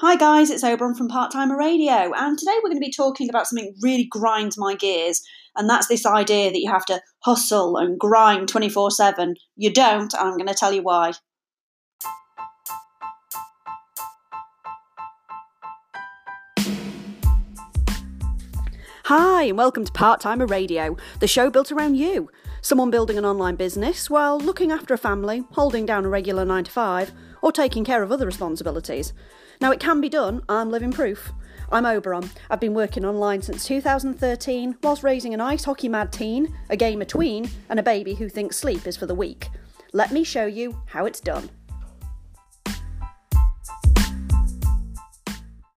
Hi guys, it's Oberon from Part Timer Radio, and today we're going to be talking about something really grinds my gears, and that's this idea that you have to hustle and grind 24 7. You don't, and I'm going to tell you why. Hi, and welcome to Part Timer Radio, the show built around you. Someone building an online business while looking after a family, holding down a regular 9 to 5, or taking care of other responsibilities. Now, it can be done, I'm living proof. I'm Oberon. I've been working online since 2013 whilst raising an ice hockey mad teen, a gamer tween, and a baby who thinks sleep is for the weak. Let me show you how it's done.